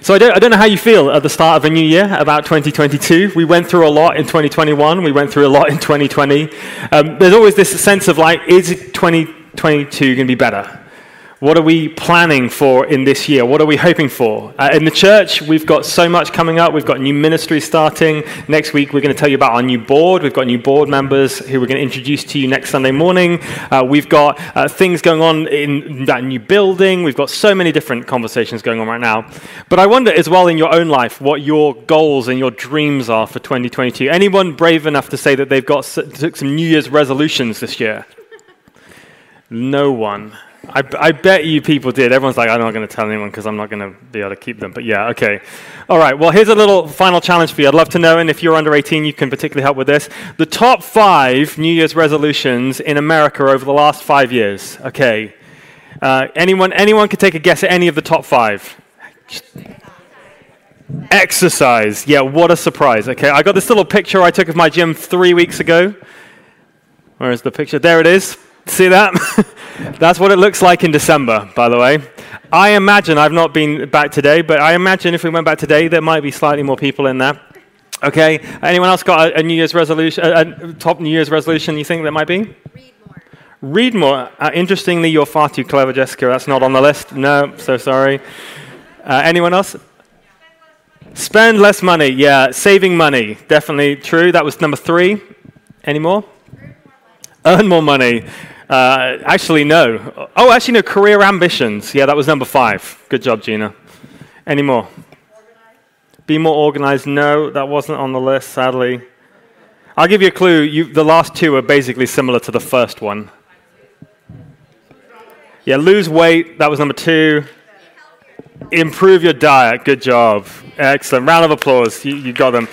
So I don't, I don't know how you feel at the start of a new year about 2022. We went through a lot in 2021. We went through a lot in 2020. Um, there's always this sense of like, is 2022 going to be better? What are we planning for in this year? What are we hoping for? Uh, in the church, we've got so much coming up. We've got new ministry starting. Next week, we're going to tell you about our new board. We've got new board members who we're going to introduce to you next Sunday morning. Uh, we've got uh, things going on in that new building. We've got so many different conversations going on right now. But I wonder as well in your own life what your goals and your dreams are for 2022. Anyone brave enough to say that they've got some New Year's resolutions this year? No one. I, I, bet you people did. Everyone's like, I'm not going to tell anyone because I'm not going to be able to keep them. But yeah, okay. All right, well, here's a little final challenge for you. I'd love to know, and if you're under 18, you can particularly help with this. The top five New Year's resolutions in America over the last five years. Okay. Uh, anyone, anyone could take a guess at any of the top five? Exercise. Yeah, what a surprise. Okay, I got this little picture I took of my gym three weeks ago. Where is the picture? There it is. See that? That's what it looks like in December, by the way. I imagine, I've not been back today, but I imagine if we went back today, there might be slightly more people in there. Okay, anyone else got a, a New Year's resolution, a, a, top New Year's resolution you think there might be? Read more. Read more. Uh, interestingly, you're far too clever, Jessica. That's not on the list. No, so sorry. Uh, anyone else? Spend less money. Yeah, saving money. Definitely true. That was number three. Any more? Earn more money. Uh, actually, no. Oh, actually, no. Career ambitions. Yeah, that was number five. Good job, Gina. Any more? Be more organized. No, that wasn't on the list, sadly. I'll give you a clue. You, the last two are basically similar to the first one. Yeah, lose weight. That was number two. Improve your diet. Good job. Excellent. Round of applause. You, you got them.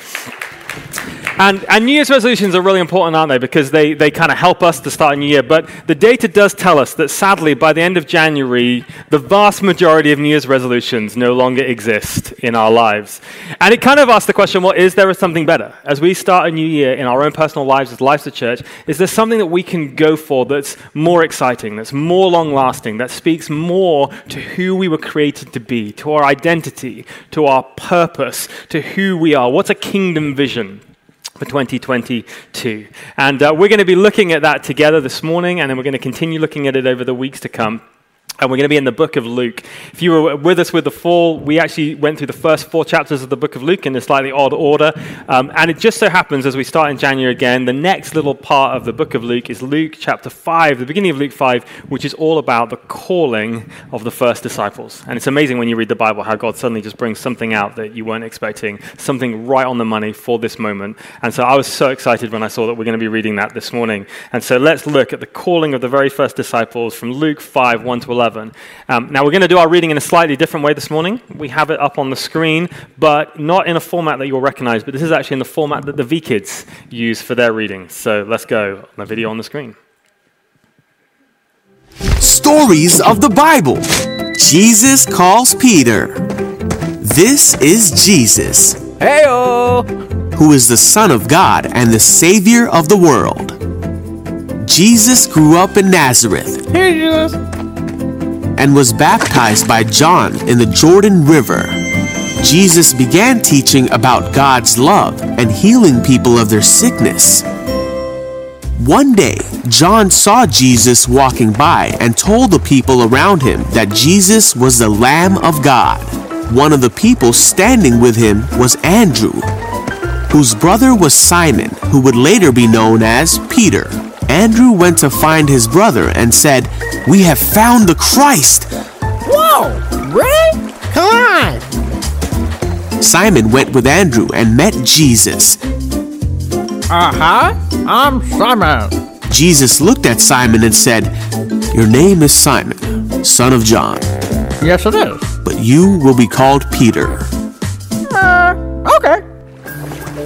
And, and New Year's resolutions are really important, aren't they? Because they, they kind of help us to start a new year. But the data does tell us that sadly, by the end of January, the vast majority of New Year's resolutions no longer exist in our lives. And it kind of asks the question well, is there something better? As we start a new year in our own personal lives, as lives of church, is there something that we can go for that's more exciting, that's more long lasting, that speaks more to who we were created to be, to our identity, to our purpose, to who we are? What's a kingdom vision? For 2022. And uh, we're going to be looking at that together this morning, and then we're going to continue looking at it over the weeks to come. And we're going to be in the book of Luke. If you were with us with the fall, we actually went through the first four chapters of the book of Luke in a slightly odd order. Um, and it just so happens, as we start in January again, the next little part of the book of Luke is Luke chapter 5, the beginning of Luke 5, which is all about the calling of the first disciples. And it's amazing when you read the Bible how God suddenly just brings something out that you weren't expecting, something right on the money for this moment. And so I was so excited when I saw that we're going to be reading that this morning. And so let's look at the calling of the very first disciples from Luke 5, 1 to 11. 11. Um, now, we're going to do our reading in a slightly different way this morning. We have it up on the screen, but not in a format that you'll recognize, but this is actually in the format that the V Kids use for their reading. So let's go on the video on the screen. Stories of the Bible. Jesus calls Peter. This is Jesus. Heyo! Who is the Son of God and the Savior of the world. Jesus grew up in Nazareth. Hey, Jesus and was baptized by John in the Jordan River. Jesus began teaching about God's love and healing people of their sickness. One day, John saw Jesus walking by and told the people around him that Jesus was the Lamb of God. One of the people standing with him was Andrew, whose brother was Simon, who would later be known as Peter. Andrew went to find his brother and said, We have found the Christ. Whoa, really? Come on. Simon went with Andrew and met Jesus. Uh huh. I'm Simon. Jesus looked at Simon and said, Your name is Simon, son of John. Yes, it is. But you will be called Peter. Uh, okay.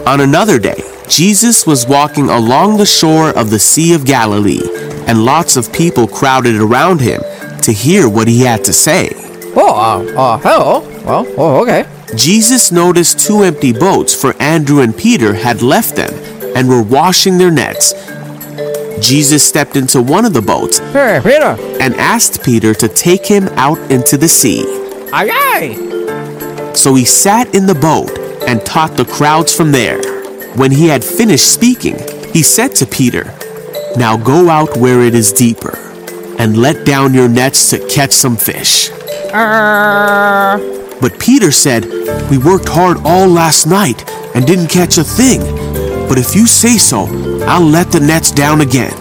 On another day, Jesus was walking along the shore of the Sea of Galilee, and lots of people crowded around him to hear what he had to say. Oh, uh, uh, hello. Well, oh, okay. Jesus noticed two empty boats, for Andrew and Peter had left them and were washing their nets. Jesus stepped into one of the boats hey, Peter. and asked Peter to take him out into the sea. Aye, aye. So he sat in the boat and taught the crowds from there. When he had finished speaking, he said to Peter, Now go out where it is deeper, and let down your nets to catch some fish. But Peter said, We worked hard all last night and didn't catch a thing. But if you say so, I'll let the nets down again.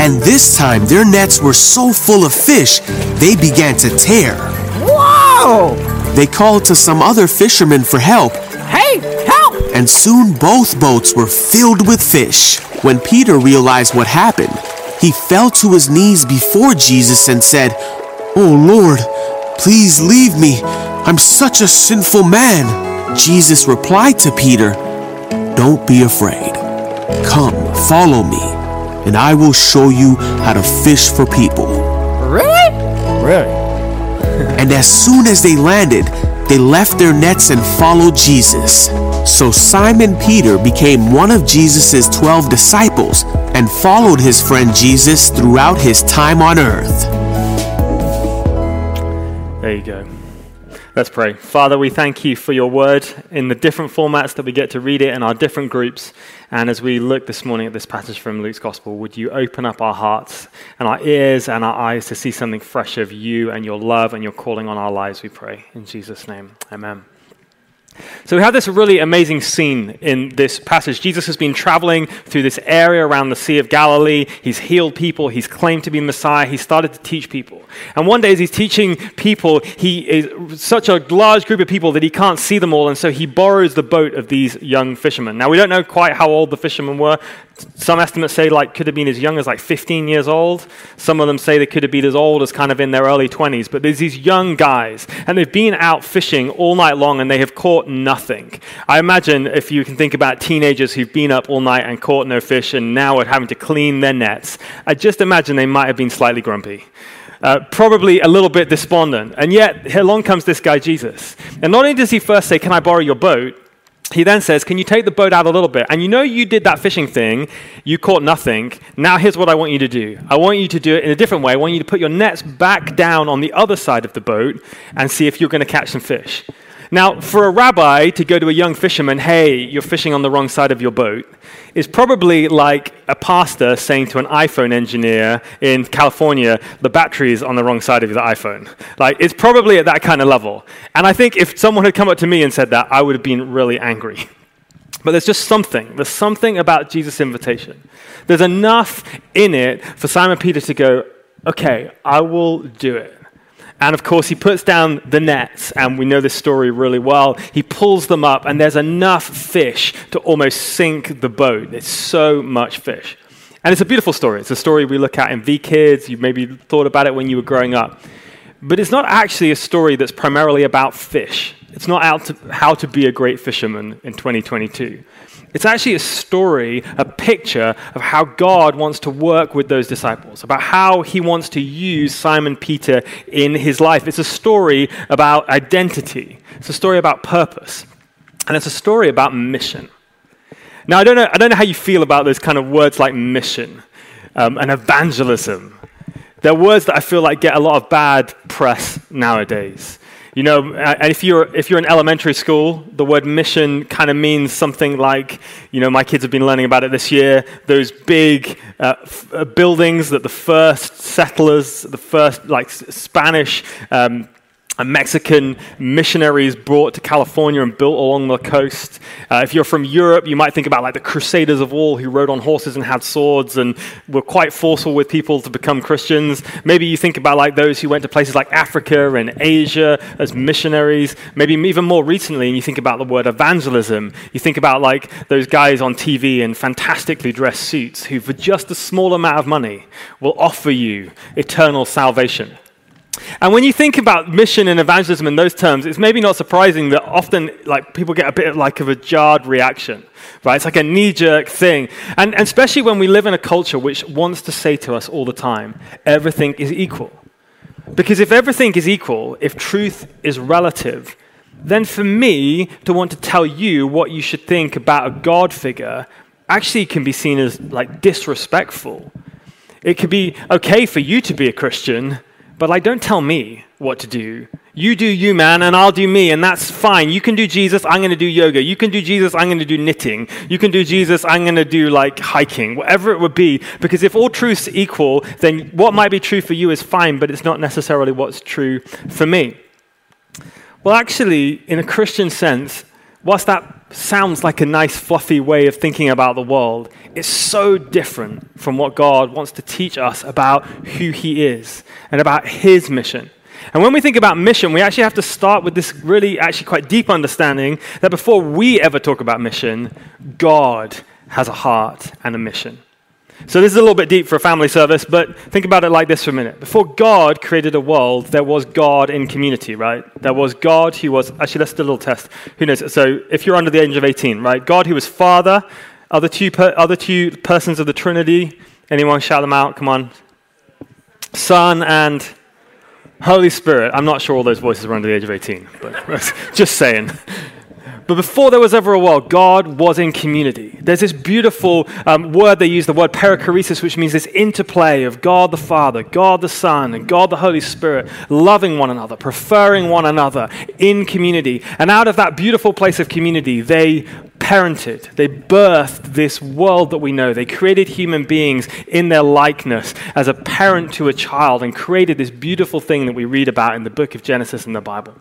And this time their nets were so full of fish, they began to tear. Whoa! They called to some other fishermen for help, Hey! And soon both boats were filled with fish. When Peter realized what happened, he fell to his knees before Jesus and said, Oh Lord, please leave me. I'm such a sinful man. Jesus replied to Peter, Don't be afraid. Come, follow me, and I will show you how to fish for people. Really? Really? And as soon as they landed, they left their nets and followed Jesus. So Simon Peter became one of Jesus' 12 disciples and followed his friend Jesus throughout his time on earth. There you go. Let's pray. Father, we thank you for your word in the different formats that we get to read it in our different groups. And as we look this morning at this passage from Luke's Gospel, would you open up our hearts and our ears and our eyes to see something fresh of you and your love and your calling on our lives, we pray. In Jesus' name, amen. So we have this really amazing scene in this passage. Jesus has been traveling through this area around the Sea of Galilee. He's healed people. He's claimed to be Messiah. He started to teach people. And one day, as he's teaching people, he is such a large group of people that he can't see them all. And so he borrows the boat of these young fishermen. Now, we don't know quite how old the fishermen were. Some estimates say like could have been as young as like 15 years old. Some of them say they could have been as old as kind of in their early 20s. But there's these young guys, and they've been out fishing all night long, and they have caught nothing. I imagine if you can think about teenagers who've been up all night and caught no fish, and now are having to clean their nets. I just imagine they might have been slightly grumpy. Uh, probably a little bit despondent. And yet, along comes this guy, Jesus. And not only does he first say, Can I borrow your boat? He then says, Can you take the boat out a little bit? And you know you did that fishing thing, you caught nothing. Now here's what I want you to do. I want you to do it in a different way. I want you to put your nets back down on the other side of the boat and see if you're going to catch some fish. Now, for a rabbi to go to a young fisherman, hey, you're fishing on the wrong side of your boat, is probably like a pastor saying to an iPhone engineer in California, the battery is on the wrong side of the iPhone. Like, it's probably at that kind of level. And I think if someone had come up to me and said that, I would have been really angry. But there's just something. There's something about Jesus' invitation. There's enough in it for Simon Peter to go, okay, I will do it. And of course, he puts down the nets, and we know this story really well. He pulls them up, and there's enough fish to almost sink the boat. It's so much fish. And it's a beautiful story. It's a story we look at in V Kids. You maybe thought about it when you were growing up. But it's not actually a story that's primarily about fish. It's not out to how to be a great fisherman in 2022. It's actually a story, a picture of how God wants to work with those disciples, about how he wants to use Simon Peter in his life. It's a story about identity, it's a story about purpose, and it's a story about mission. Now, I don't know, I don't know how you feel about those kind of words like mission um, and evangelism. They're words that I feel like get a lot of bad press nowadays. You know, and if you're, if you're in elementary school, the word mission kind of means something like, you know, my kids have been learning about it this year, those big uh, f- uh, buildings that the first settlers, the first, like, Spanish um, Mexican missionaries brought to California and built along the coast. Uh, if you're from Europe, you might think about like the Crusaders of all who rode on horses and had swords and were quite forceful with people to become Christians. Maybe you think about like those who went to places like Africa and Asia as missionaries. Maybe even more recently, and you think about the word evangelism. You think about like those guys on TV in fantastically dressed suits who, for just a small amount of money, will offer you eternal salvation. And when you think about mission and evangelism in those terms, it's maybe not surprising that often like people get a bit of like of a jarred reaction, right? It's like a knee-jerk thing. And, and especially when we live in a culture which wants to say to us all the time, everything is equal. Because if everything is equal, if truth is relative, then for me to want to tell you what you should think about a God figure actually can be seen as like disrespectful. It could be okay for you to be a Christian, but like, don't tell me what to do. You do you, man, and I'll do me, and that's fine. You can do Jesus, I'm going to do yoga. You can do Jesus, I'm going to do knitting. You can do Jesus, I'm going to do like hiking, whatever it would be. Because if all truths equal, then what might be true for you is fine, but it's not necessarily what's true for me. Well, actually, in a Christian sense, whilst that sounds like a nice, fluffy way of thinking about the world, it's so different from what God wants to teach us about who He is and about His mission. And when we think about mission, we actually have to start with this really, actually, quite deep understanding that before we ever talk about mission, God has a heart and a mission. So this is a little bit deep for a family service, but think about it like this for a minute. Before God created a world, there was God in community, right? There was God who was, actually, let's do a little test. Who knows? So if you're under the age of 18, right? God who was Father, other two, per, other two persons of the Trinity. Anyone shout them out? Come on. Son and Holy Spirit. I'm not sure all those voices were under the age of 18, but just saying. But before there was ever a world, God was in community. There's this beautiful um, word they use, the word perichoresis, which means this interplay of God the Father, God the Son, and God the Holy Spirit, loving one another, preferring one another in community. And out of that beautiful place of community, they parented, they birthed this world that we know. They created human beings in their likeness as a parent to a child and created this beautiful thing that we read about in the book of Genesis in the Bible.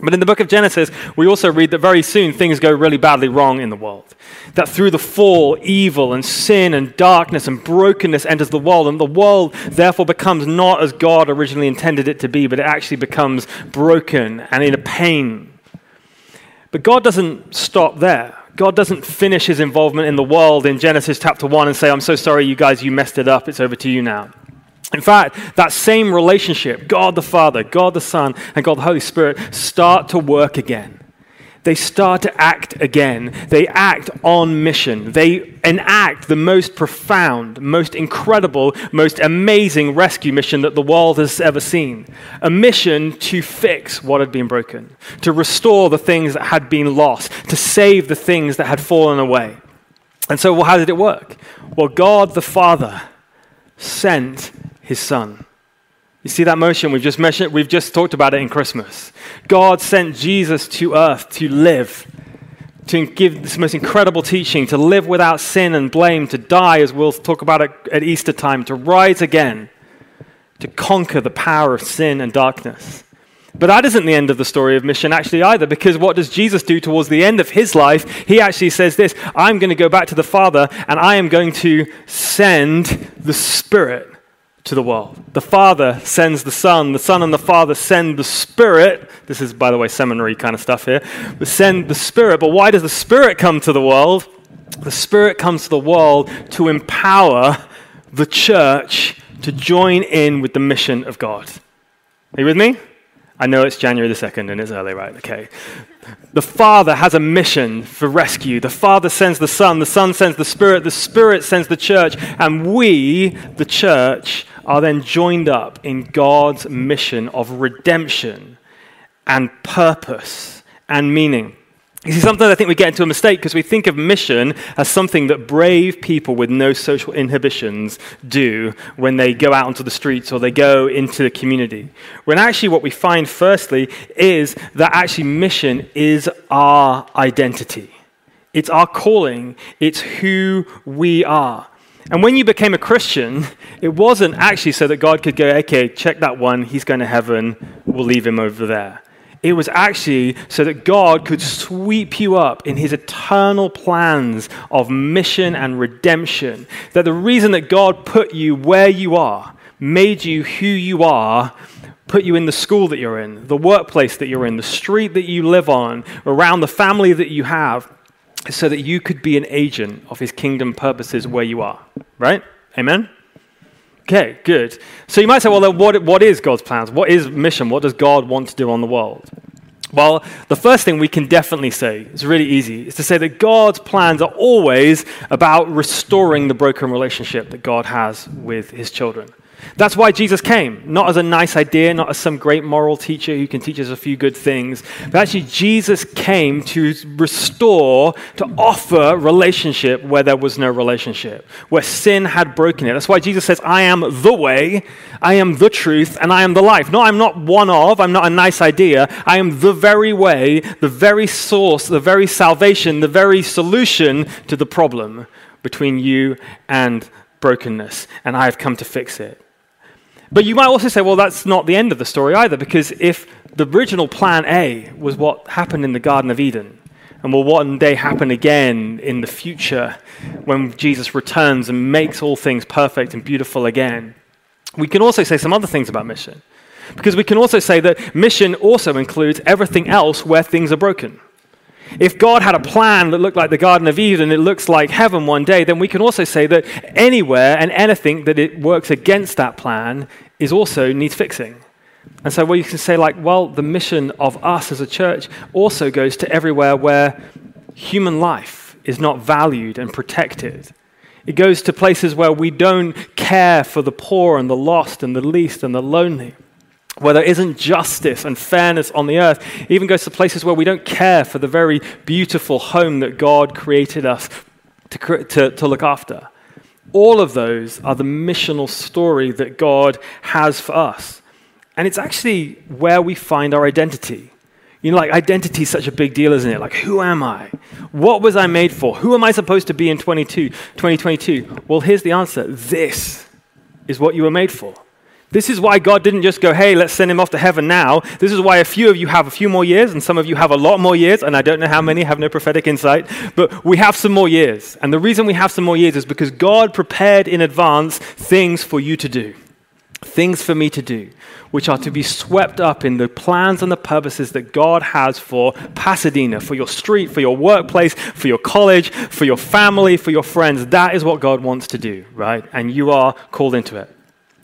But in the book of Genesis, we also read that very soon things go really badly wrong in the world. That through the fall, evil and sin and darkness and brokenness enters the world, and the world therefore becomes not as God originally intended it to be, but it actually becomes broken and in a pain. But God doesn't stop there. God doesn't finish his involvement in the world in Genesis chapter 1 and say, I'm so sorry, you guys, you messed it up, it's over to you now. In fact, that same relationship, God the Father, God the Son, and God the Holy Spirit, start to work again. They start to act again. They act on mission. They enact the most profound, most incredible, most amazing rescue mission that the world has ever seen. A mission to fix what had been broken, to restore the things that had been lost, to save the things that had fallen away. And so, well, how did it work? Well, God the Father sent his son. You see that motion? We've just mentioned, we've just talked about it in Christmas. God sent Jesus to earth to live, to give this most incredible teaching, to live without sin and blame, to die, as we'll talk about it at Easter time, to rise again, to conquer the power of sin and darkness. But that isn't the end of the story of mission, actually, either, because what does Jesus do towards the end of his life? He actually says this I'm going to go back to the Father, and I am going to send the Spirit to the world. The Father sends the Son, the Son and the Father send the Spirit. This is, by the way, seminary kind of stuff here. We send the Spirit, but why does the Spirit come to the world? The Spirit comes to the world to empower the church to join in with the mission of God. Are you with me? I know it's January the 2nd and it's early, right? Okay. The Father has a mission for rescue. The Father sends the Son, the Son sends the Spirit, the Spirit sends the church, and we, the church, are then joined up in God's mission of redemption and purpose and meaning. You see, sometimes I think we get into a mistake because we think of mission as something that brave people with no social inhibitions do when they go out onto the streets or they go into the community. When actually, what we find firstly is that actually mission is our identity, it's our calling, it's who we are. And when you became a Christian, it wasn't actually so that God could go, okay, check that one, he's going to heaven, we'll leave him over there. It was actually so that God could sweep you up in his eternal plans of mission and redemption. That the reason that God put you where you are, made you who you are, put you in the school that you're in, the workplace that you're in, the street that you live on, around the family that you have, so that you could be an agent of his kingdom purposes where you are. Right? Amen? Okay, good. So you might say, well, what, what is God's plans? What is mission? What does God want to do on the world? Well, the first thing we can definitely say, is really easy, is to say that God's plans are always about restoring the broken relationship that God has with his children. That's why Jesus came, not as a nice idea, not as some great moral teacher who can teach us a few good things, but actually, Jesus came to restore, to offer relationship where there was no relationship, where sin had broken it. That's why Jesus says, I am the way, I am the truth, and I am the life. No, I'm not one of, I'm not a nice idea. I am the very way, the very source, the very salvation, the very solution to the problem between you and brokenness, and I have come to fix it. But you might also say, well, that's not the end of the story either, because if the original plan A was what happened in the Garden of Eden, and will one day happen again in the future when Jesus returns and makes all things perfect and beautiful again, we can also say some other things about mission. Because we can also say that mission also includes everything else where things are broken. If God had a plan that looked like the Garden of Eden, it looks like heaven one day, then we can also say that anywhere and anything that it works against that plan is also needs fixing. And so, well, you can say, like, well, the mission of us as a church also goes to everywhere where human life is not valued and protected. It goes to places where we don't care for the poor and the lost and the least and the lonely where there isn't justice and fairness on the earth, it even goes to places where we don't care for the very beautiful home that God created us to, to, to look after. All of those are the missional story that God has for us. And it's actually where we find our identity. You know, like identity is such a big deal, isn't it? Like, who am I? What was I made for? Who am I supposed to be in 22, 2022? Well, here's the answer this is what you were made for. This is why God didn't just go, hey, let's send him off to heaven now. This is why a few of you have a few more years, and some of you have a lot more years, and I don't know how many have no prophetic insight, but we have some more years. And the reason we have some more years is because God prepared in advance things for you to do, things for me to do, which are to be swept up in the plans and the purposes that God has for Pasadena, for your street, for your workplace, for your college, for your family, for your friends. That is what God wants to do, right? And you are called into it.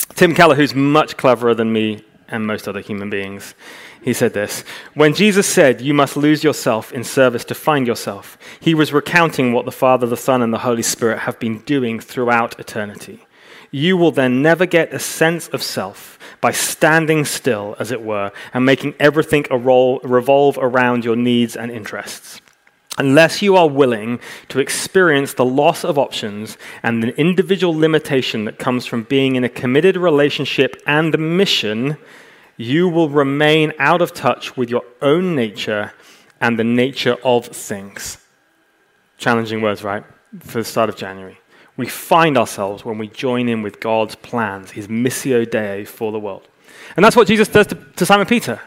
Tim Keller, who's much cleverer than me and most other human beings, he said this When Jesus said, You must lose yourself in service to find yourself, he was recounting what the Father, the Son, and the Holy Spirit have been doing throughout eternity. You will then never get a sense of self by standing still, as it were, and making everything revolve around your needs and interests unless you are willing to experience the loss of options and the individual limitation that comes from being in a committed relationship and mission, you will remain out of touch with your own nature and the nature of things. Challenging words, right? For the start of January. We find ourselves when we join in with God's plans, his missio dei for the world. And that's what Jesus does to, to Simon Peter.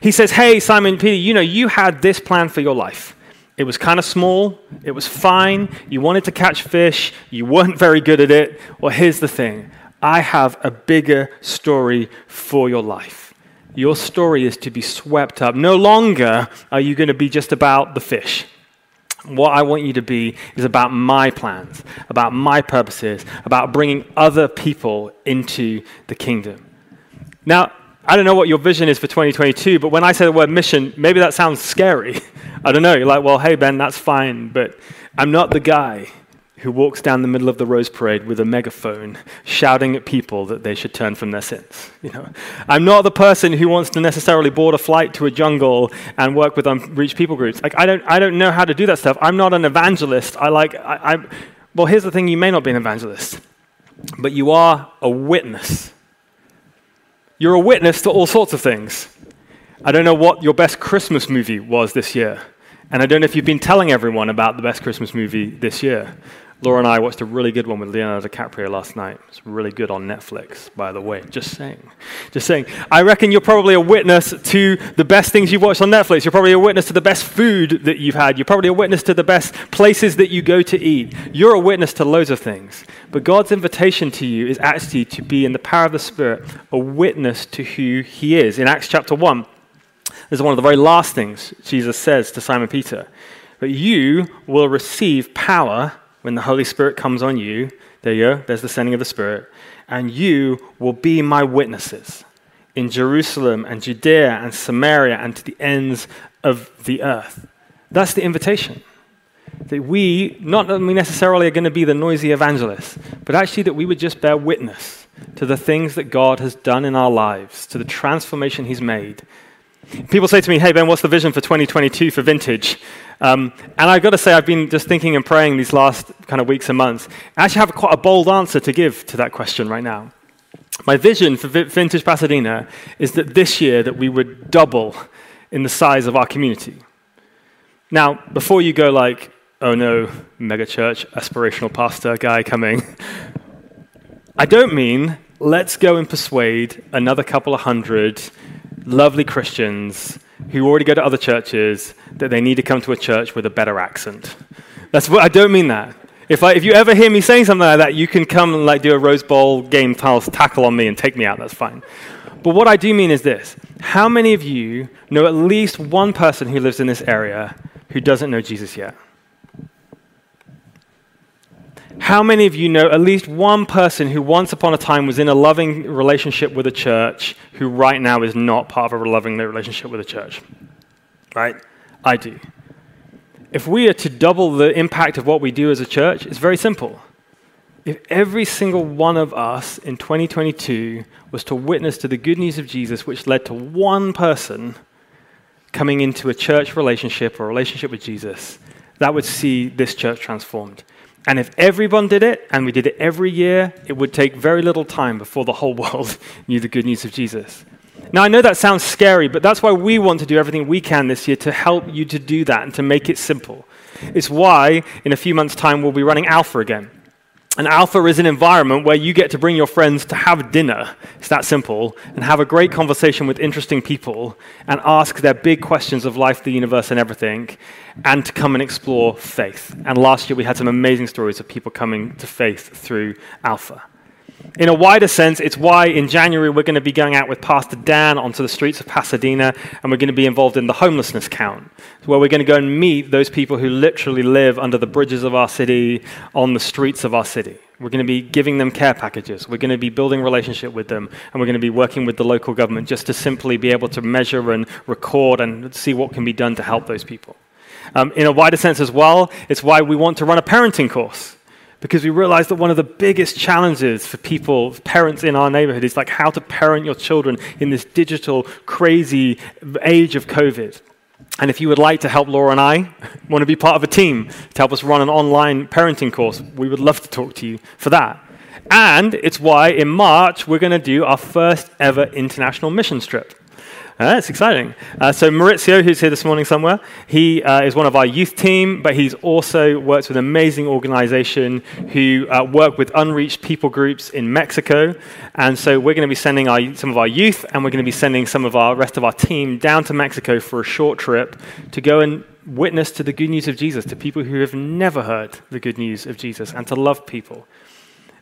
He says, Hey, Simon Peter, you know, you had this plan for your life. It was kind of small. It was fine. You wanted to catch fish. You weren't very good at it. Well, here's the thing I have a bigger story for your life. Your story is to be swept up. No longer are you going to be just about the fish. What I want you to be is about my plans, about my purposes, about bringing other people into the kingdom. Now, I don't know what your vision is for 2022, but when I say the word mission, maybe that sounds scary. I don't know. You're like, well, hey, Ben, that's fine, but I'm not the guy who walks down the middle of the Rose Parade with a megaphone shouting at people that they should turn from their sins. You know, I'm not the person who wants to necessarily board a flight to a jungle and work with unreached people groups. Like, I don't, I don't know how to do that stuff. I'm not an evangelist. I like, I, I, well, here's the thing you may not be an evangelist, but you are a witness you're a witness to all sorts of things. I don't know what your best Christmas movie was this year. And I don't know if you've been telling everyone about the best Christmas movie this year. Laura and I watched a really good one with Leonardo DiCaprio last night. It's really good on Netflix, by the way. Just saying. Just saying. I reckon you're probably a witness to the best things you've watched on Netflix. You're probably a witness to the best food that you've had. You're probably a witness to the best places that you go to eat. You're a witness to loads of things. But God's invitation to you is actually to be, in the power of the Spirit, a witness to who He is. In Acts chapter 1, this is one of the very last things Jesus says to Simon Peter. But you will receive power when the Holy Spirit comes on you, there you go, there's the sending of the Spirit, and you will be my witnesses in Jerusalem and Judea and Samaria and to the ends of the earth. That's the invitation. that we, not that we necessarily are going to be the noisy evangelists, but actually that we would just bear witness to the things that God has done in our lives, to the transformation He's made. People say to me, Hey, Ben, what's the vision for 2022 for vintage? Um, and I've got to say, I've been just thinking and praying these last kind of weeks and months. I actually have quite a bold answer to give to that question right now. My vision for Vintage Pasadena is that this year that we would double in the size of our community. Now, before you go like, oh no, megachurch, aspirational pastor guy coming, I don't mean let's go and persuade another couple of hundred lovely Christians who already go to other churches that they need to come to a church with a better accent. That's what I don't mean that. If, I, if you ever hear me saying something like that, you can come and like do a Rose Bowl game tackle on me and take me out. That's fine. But what I do mean is this How many of you know at least one person who lives in this area who doesn't know Jesus yet? How many of you know at least one person who once upon a time was in a loving relationship with a church who right now is not part of a loving relationship with a church? Right? I do. If we are to double the impact of what we do as a church, it's very simple. If every single one of us in 2022 was to witness to the good news of Jesus, which led to one person coming into a church relationship or a relationship with Jesus, that would see this church transformed. And if everyone did it, and we did it every year, it would take very little time before the whole world knew the good news of Jesus. Now, I know that sounds scary, but that's why we want to do everything we can this year to help you to do that and to make it simple. It's why, in a few months' time, we'll be running Alpha again. And Alpha is an environment where you get to bring your friends to have dinner. It's that simple. And have a great conversation with interesting people and ask their big questions of life, the universe, and everything, and to come and explore faith. And last year we had some amazing stories of people coming to faith through Alpha. In a wider sense, it's why in January we're going to be going out with Pastor Dan onto the streets of Pasadena and we're going to be involved in the homelessness count, where we're going to go and meet those people who literally live under the bridges of our city, on the streets of our city. We're going to be giving them care packages. We're going to be building relationship with them, and we're going to be working with the local government just to simply be able to measure and record and see what can be done to help those people. Um, in a wider sense as well, it's why we want to run a parenting course because we realize that one of the biggest challenges for people, parents in our neighborhood, is like how to parent your children in this digital, crazy age of COVID. And if you would like to help Laura and I, want to be part of a team to help us run an online parenting course, we would love to talk to you for that. And it's why in March we're going to do our first ever international mission trip. Uh, it's exciting. Uh, so Maurizio, who's here this morning somewhere, he uh, is one of our youth team, but he's also works with an amazing organization who uh, work with unreached people groups in Mexico. And so we're going to be sending our, some of our youth, and we're going to be sending some of our rest of our team down to Mexico for a short trip to go and witness to the good news of Jesus to people who have never heard the good news of Jesus and to love people.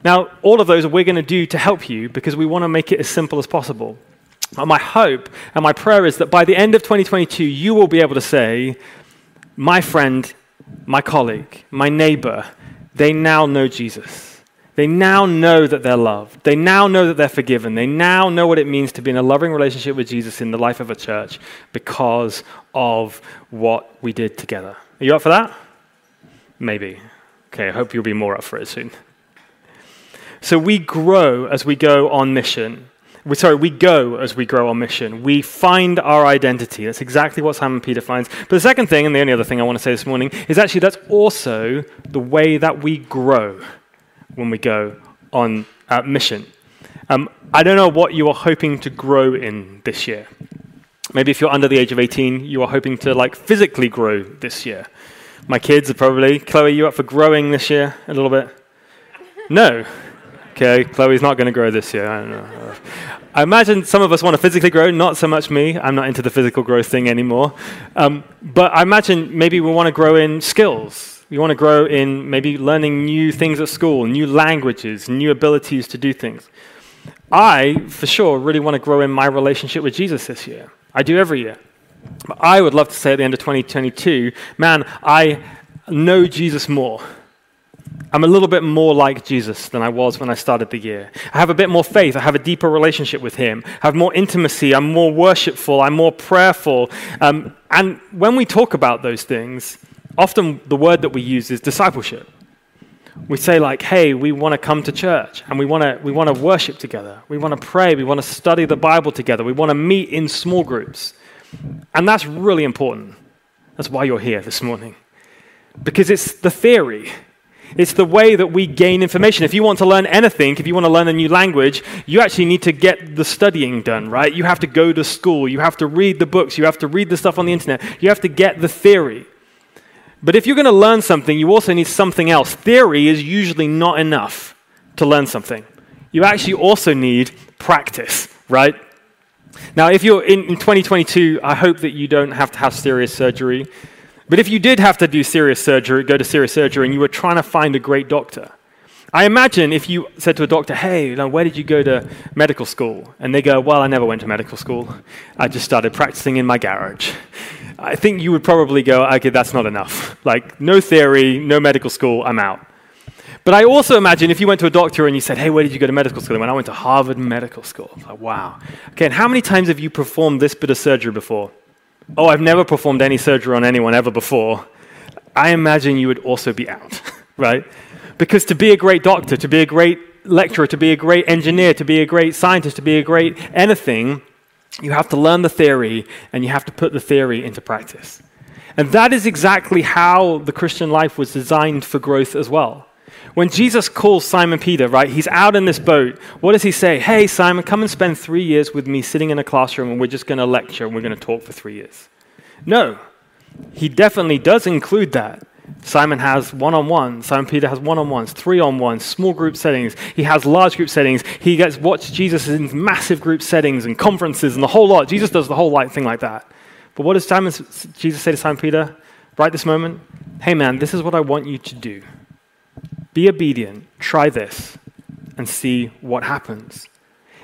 Now, all of those we're going to do to help you because we want to make it as simple as possible. My hope and my prayer is that by the end of 2022, you will be able to say, My friend, my colleague, my neighbor, they now know Jesus. They now know that they're loved. They now know that they're forgiven. They now know what it means to be in a loving relationship with Jesus in the life of a church because of what we did together. Are you up for that? Maybe. Okay, I hope you'll be more up for it soon. So we grow as we go on mission we, sorry, we go as we grow our mission. We find our identity. That's exactly what Simon Peter finds. But the second thing, and the only other thing I want to say this morning, is actually that's also the way that we grow when we go on uh, mission. Um, I don't know what you are hoping to grow in this year. Maybe if you're under the age of 18, you are hoping to like physically grow this year. My kids are probably, Chloe, you up for growing this year a little bit? No. Okay, Chloe's not going to grow this year. I don't know. I imagine some of us want to physically grow, not so much me. I'm not into the physical growth thing anymore. Um, but I imagine maybe we want to grow in skills. We want to grow in maybe learning new things at school, new languages, new abilities to do things. I, for sure, really want to grow in my relationship with Jesus this year. I do every year. But I would love to say at the end of 2022, man, I know Jesus more. I'm a little bit more like Jesus than I was when I started the year. I have a bit more faith. I have a deeper relationship with Him. I have more intimacy. I'm more worshipful. I'm more prayerful. Um, and when we talk about those things, often the word that we use is discipleship. We say, like, hey, we want to come to church and we want to we want to worship together. We want to pray. We want to study the Bible together. We want to meet in small groups. And that's really important. That's why you're here this morning. Because it's the theory. It's the way that we gain information. If you want to learn anything, if you want to learn a new language, you actually need to get the studying done, right? You have to go to school. You have to read the books. You have to read the stuff on the internet. You have to get the theory. But if you're going to learn something, you also need something else. Theory is usually not enough to learn something. You actually also need practice, right? Now, if you're in, in 2022, I hope that you don't have to have serious surgery. But if you did have to do serious surgery, go to serious surgery, and you were trying to find a great doctor, I imagine if you said to a doctor, hey, you know, where did you go to medical school? And they go, well, I never went to medical school. I just started practicing in my garage. I think you would probably go, okay, that's not enough. Like, no theory, no medical school, I'm out. But I also imagine if you went to a doctor and you said, hey, where did you go to medical school? And I went to Harvard Medical School. Like, wow. Okay, and how many times have you performed this bit of surgery before? Oh, I've never performed any surgery on anyone ever before. I imagine you would also be out, right? Because to be a great doctor, to be a great lecturer, to be a great engineer, to be a great scientist, to be a great anything, you have to learn the theory and you have to put the theory into practice. And that is exactly how the Christian life was designed for growth as well. When Jesus calls Simon Peter, right, he's out in this boat. What does he say? Hey, Simon, come and spend three years with me sitting in a classroom and we're just going to lecture and we're going to talk for three years. No, he definitely does include that. Simon has one on one. Simon Peter has one on ones, three on ones, small group settings. He has large group settings. He gets watch Jesus in massive group settings and conferences and the whole lot. Jesus does the whole like, thing like that. But what does Simon, Jesus say to Simon Peter right this moment? Hey man, this is what I want you to do. Be obedient, try this, and see what happens.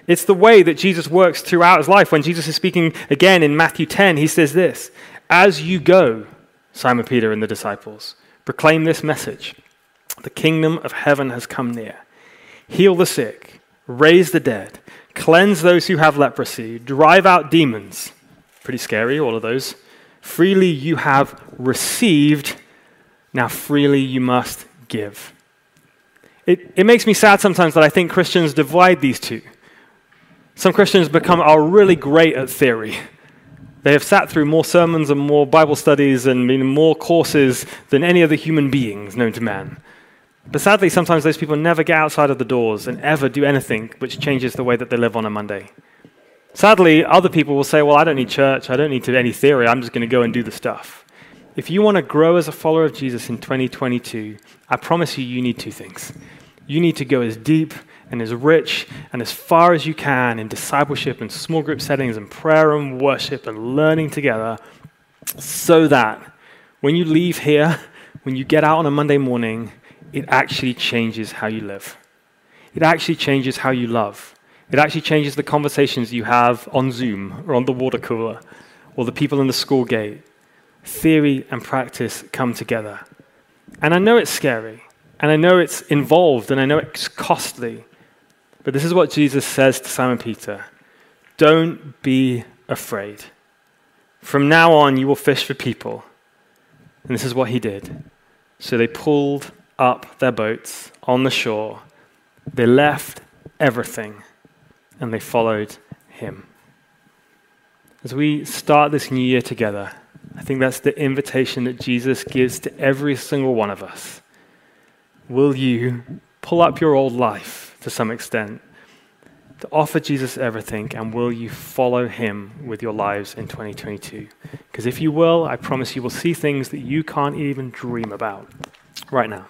It's the way that Jesus works throughout his life. When Jesus is speaking again in Matthew 10, he says this As you go, Simon Peter and the disciples, proclaim this message The kingdom of heaven has come near. Heal the sick, raise the dead, cleanse those who have leprosy, drive out demons. Pretty scary, all of those. Freely you have received, now freely you must give. It, it makes me sad sometimes that I think Christians divide these two. Some Christians become are really great at theory. They have sat through more sermons and more Bible studies and been more courses than any other human beings known to man. But sadly, sometimes those people never get outside of the doors and ever do anything which changes the way that they live on a Monday. Sadly, other people will say, Well, I don't need church, I don't need any theory, I'm just going to go and do the stuff. If you want to grow as a follower of Jesus in 2022, I promise you, you need two things you need to go as deep and as rich and as far as you can in discipleship and small group settings and prayer and worship and learning together so that when you leave here, when you get out on a Monday morning, it actually changes how you live. It actually changes how you love. It actually changes the conversations you have on Zoom or on the water cooler or the people in the school gate. Theory and practice come together. And I know it's scary. And I know it's involved and I know it's costly. But this is what Jesus says to Simon Peter Don't be afraid. From now on, you will fish for people. And this is what he did. So they pulled up their boats on the shore, they left everything, and they followed him. As we start this new year together, I think that's the invitation that Jesus gives to every single one of us will you pull up your old life to some extent to offer Jesus everything, and will you follow him with your lives in 2022? Because if you will, I promise you will see things that you can't even dream about right now.